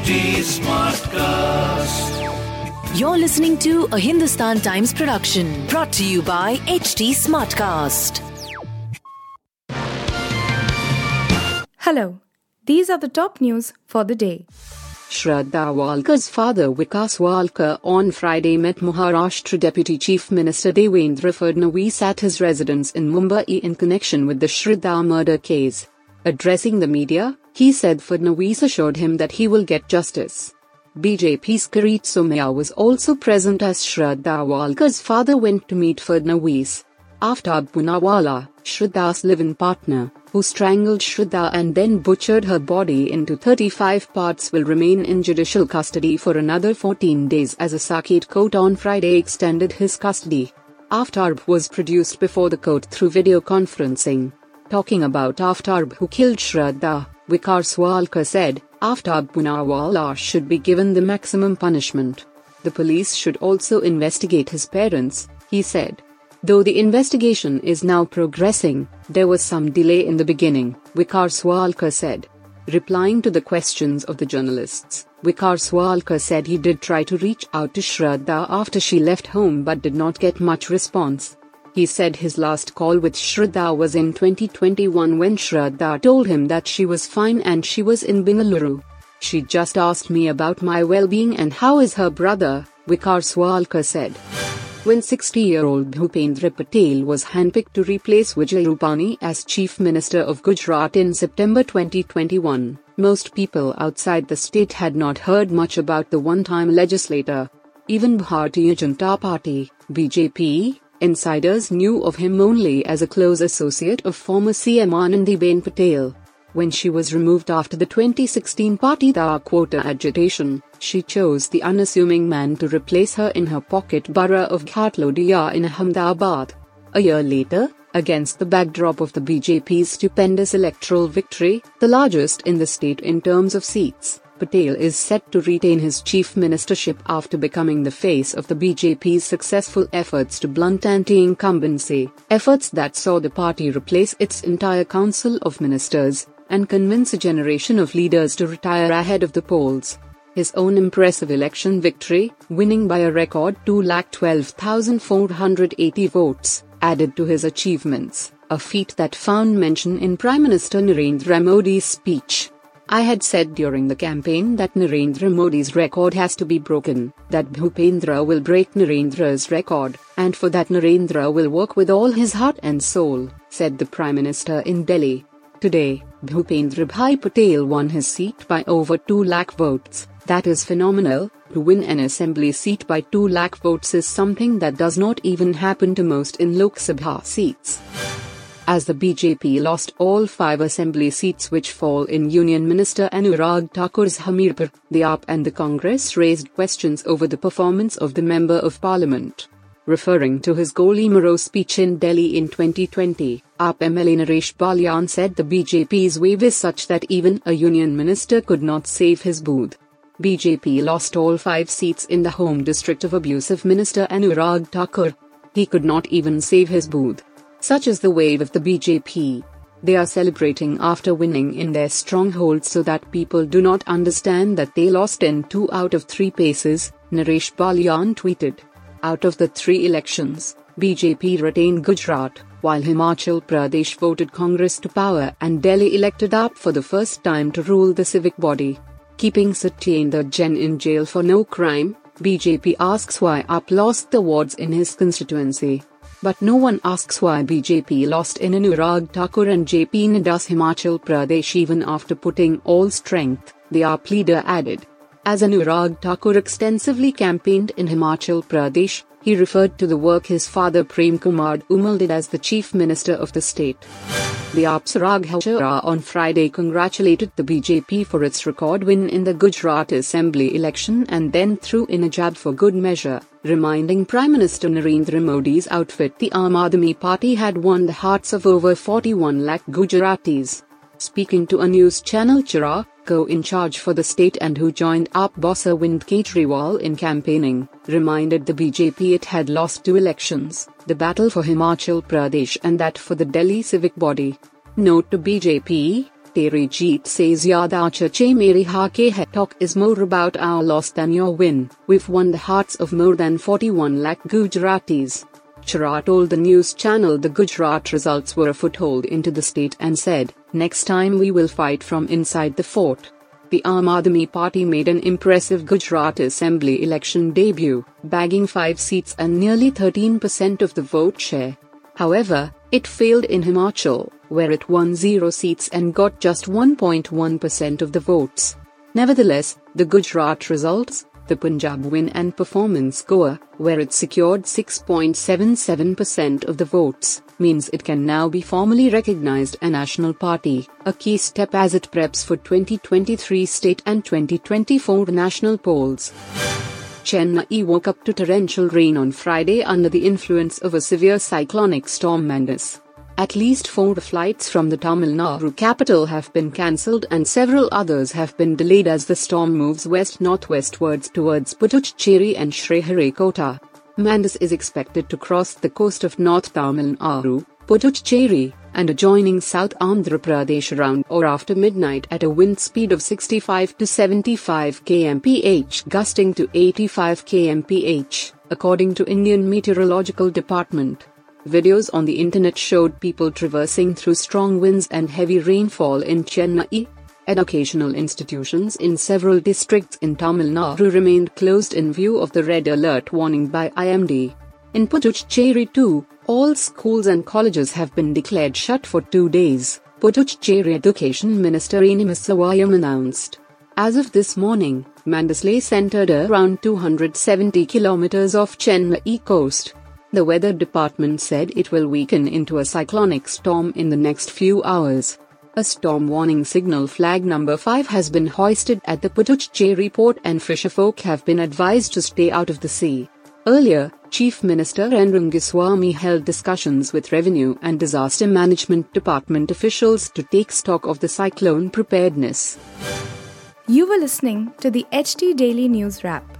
HT Smartcast. You're listening to a Hindustan Times production brought to you by HT Smartcast. Hello, these are the top news for the day. Shraddha Walkar's father Vikas Walkar on Friday met Maharashtra Deputy Chief Minister Devendra Fadnavis at his residence in Mumbai in connection with the Shraddha murder case. Addressing the media, he said Fadnavis assured him that he will get justice. BJP's Kirit Somaiya was also present as Shraddha Walkar's father went to meet Fadnavis. Aftab Poonawalla, Shraddha's live-in partner, who strangled Shraddha and then butchered her body into 35 parts will remain in judicial custody for another 14 days as a Saket court on Friday extended his custody. Aftab was produced before the court through video conferencing. Talking about Aftab who killed Shraddha, Vikas Walkar said, Aftab Poonawalla should be given the maximum punishment. The police should also investigate his parents, he said. Though the investigation is now progressing, there was some delay in the beginning, Vikas Walkar said. Replying to the questions of the journalists, Vikas Walkar said he did try to reach out to Shraddha after she left home but did not get much response. He said his last call with Shraddha was in 2021 when Shraddha told him that she was fine and she was in Bengaluru. She just asked me about my well-being and how is her brother, Vikas Walkar said. When 60-year-old Bhupendra Patel was handpicked to replace Vijay Rupani as Chief Minister of Gujarat in September 2021, most people outside the state had not heard much about the one-time legislator. Even Bharatiya Janata Party, BJP, insiders knew of him only as a close associate of former CM Anandiben Patel. When she was removed after the 2016 Patidar quota agitation, she chose the unassuming man to replace her in her pocket borough of Ghatlodiya in Ahmedabad. A year later, against the backdrop of the BJP's stupendous electoral victory, the largest in the state in terms of seats, Patel is set to retain his chief ministership after becoming the face of the BJP's successful efforts to blunt anti-incumbency, efforts that saw the party replace its entire council of ministers, and convince a generation of leaders to retire ahead of the polls. His own impressive election victory, winning by a record 2,12,480 votes, added to his achievements, a feat that found mention in Prime Minister Narendra Modi's speech. I had said during the campaign that Narendra Modi's record has to be broken, that Bhupendra will break Narendra's record, and for that Narendra will work with all his heart and soul, said the Prime Minister in Delhi. Today, Bhupendra Bhai Patel won his seat by over 2 lakh votes. That is phenomenal. To win an assembly seat by 2 lakh votes is something that does not even happen to most in Lok Sabha seats. As the BJP lost all five assembly seats which fall in Union Minister Anurag Thakur's Hamirpur, the AAP and the Congress raised questions over the performance of the Member of Parliament. Referring to his Goli Maro speech in Delhi in 2020, AAP MLA Naresh Balyan said the BJP's wave is such that even a union minister could not save his booth. BJP lost all five seats in the home district of abusive minister Anurag Thakur. He could not even save his booth. Such is the wave of the BJP. They are celebrating after winning in their stronghold so that people do not understand that they lost in two out of three paces, Naresh Balyan tweeted. Out of the three elections, BJP retained Gujarat, while Himachal Pradesh voted Congress to power and Delhi elected AAP for the first time to rule the civic body. Keeping Satyendra Jain in jail for no crime, BJP asks why AAP lost the wards in his constituency. But no one asks why BJP lost in Anurag Thakur and JP Nadda's Himachal Pradesh even after putting all strength, the AAP leader added. As Anurag Thakur extensively campaigned in Himachal Pradesh, he referred to the work his father Prem Kumar Dhumal did as the chief minister of the state. The AAP's Raghav on Friday congratulated the BJP for its record win in the Gujarat Assembly election and then threw in a jab for good measure, reminding Prime Minister Narendra Modi's outfit the Aam Aadmi Party had won the hearts of over 41 lakh Gujaratis. Speaking to a news channel In charge for the state and who joined AAP boss Arvind Kejriwal in campaigning, reminded the BJP it had lost two elections, the battle for Himachal Pradesh and that for the Delhi civic body. Note to BJP, Terry Jeet says Yada Chache Mere Hake hai talk is more about our loss than your win. We've won the hearts of more than 41 lakh Gujaratis. Chadha told the news channel the Gujarat results were a foothold into the state and said, Next time we will fight from inside the fort. The Aam Party made an impressive Gujarat Assembly election debut, bagging 5 seats and nearly 13% of the vote share. However, it failed in Himachal, where it won 0 seats and got just 1.1% of the votes. Nevertheless, the Gujarat results, the Punjab win and performance Goa, where it secured 6.77% of the votes, means it can now be formally recognized a national party, a key step as it preps for 2023 state and 2024 national polls. Chennai woke up to torrential rain on Friday under the influence of a severe cyclonic storm Mandous. At least four flights from the Tamil Nadu capital have been cancelled and several others have been delayed as the storm moves west-northwestwards towards Puducherry and Sriharikota. Mandous is expected to cross the coast of North Tamil Nadu, Puducherry, and adjoining South Andhra Pradesh around or after midnight at a wind speed of 65 to 75 kmph gusting to 85 kmph, according to Indian Meteorological Department. Videos on the internet showed people traversing through strong winds and heavy rainfall in Chennai. Educational institutions in several districts in Tamil Nadu remained closed in view of the red alert warning by IMD. In Puducherry too, all schools and colleges have been declared shut for two days, Puducherry Education Minister. Namassivayam announced. As of this morning, Mandous lay centered around 270 kilometers off Chennai coast. The weather department said it will weaken into a cyclonic storm in the next few hours. A storm warning signal flag number 5 has been hoisted at the Puducherry port and fisherfolk have been advised to stay out of the sea. Earlier, Chief Minister N. Rangaswamy held discussions with Revenue and Disaster Management Department officials to take stock of the cyclone preparedness. You were listening to the HT Daily News Wrap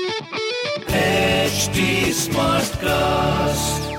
HT Smartcast.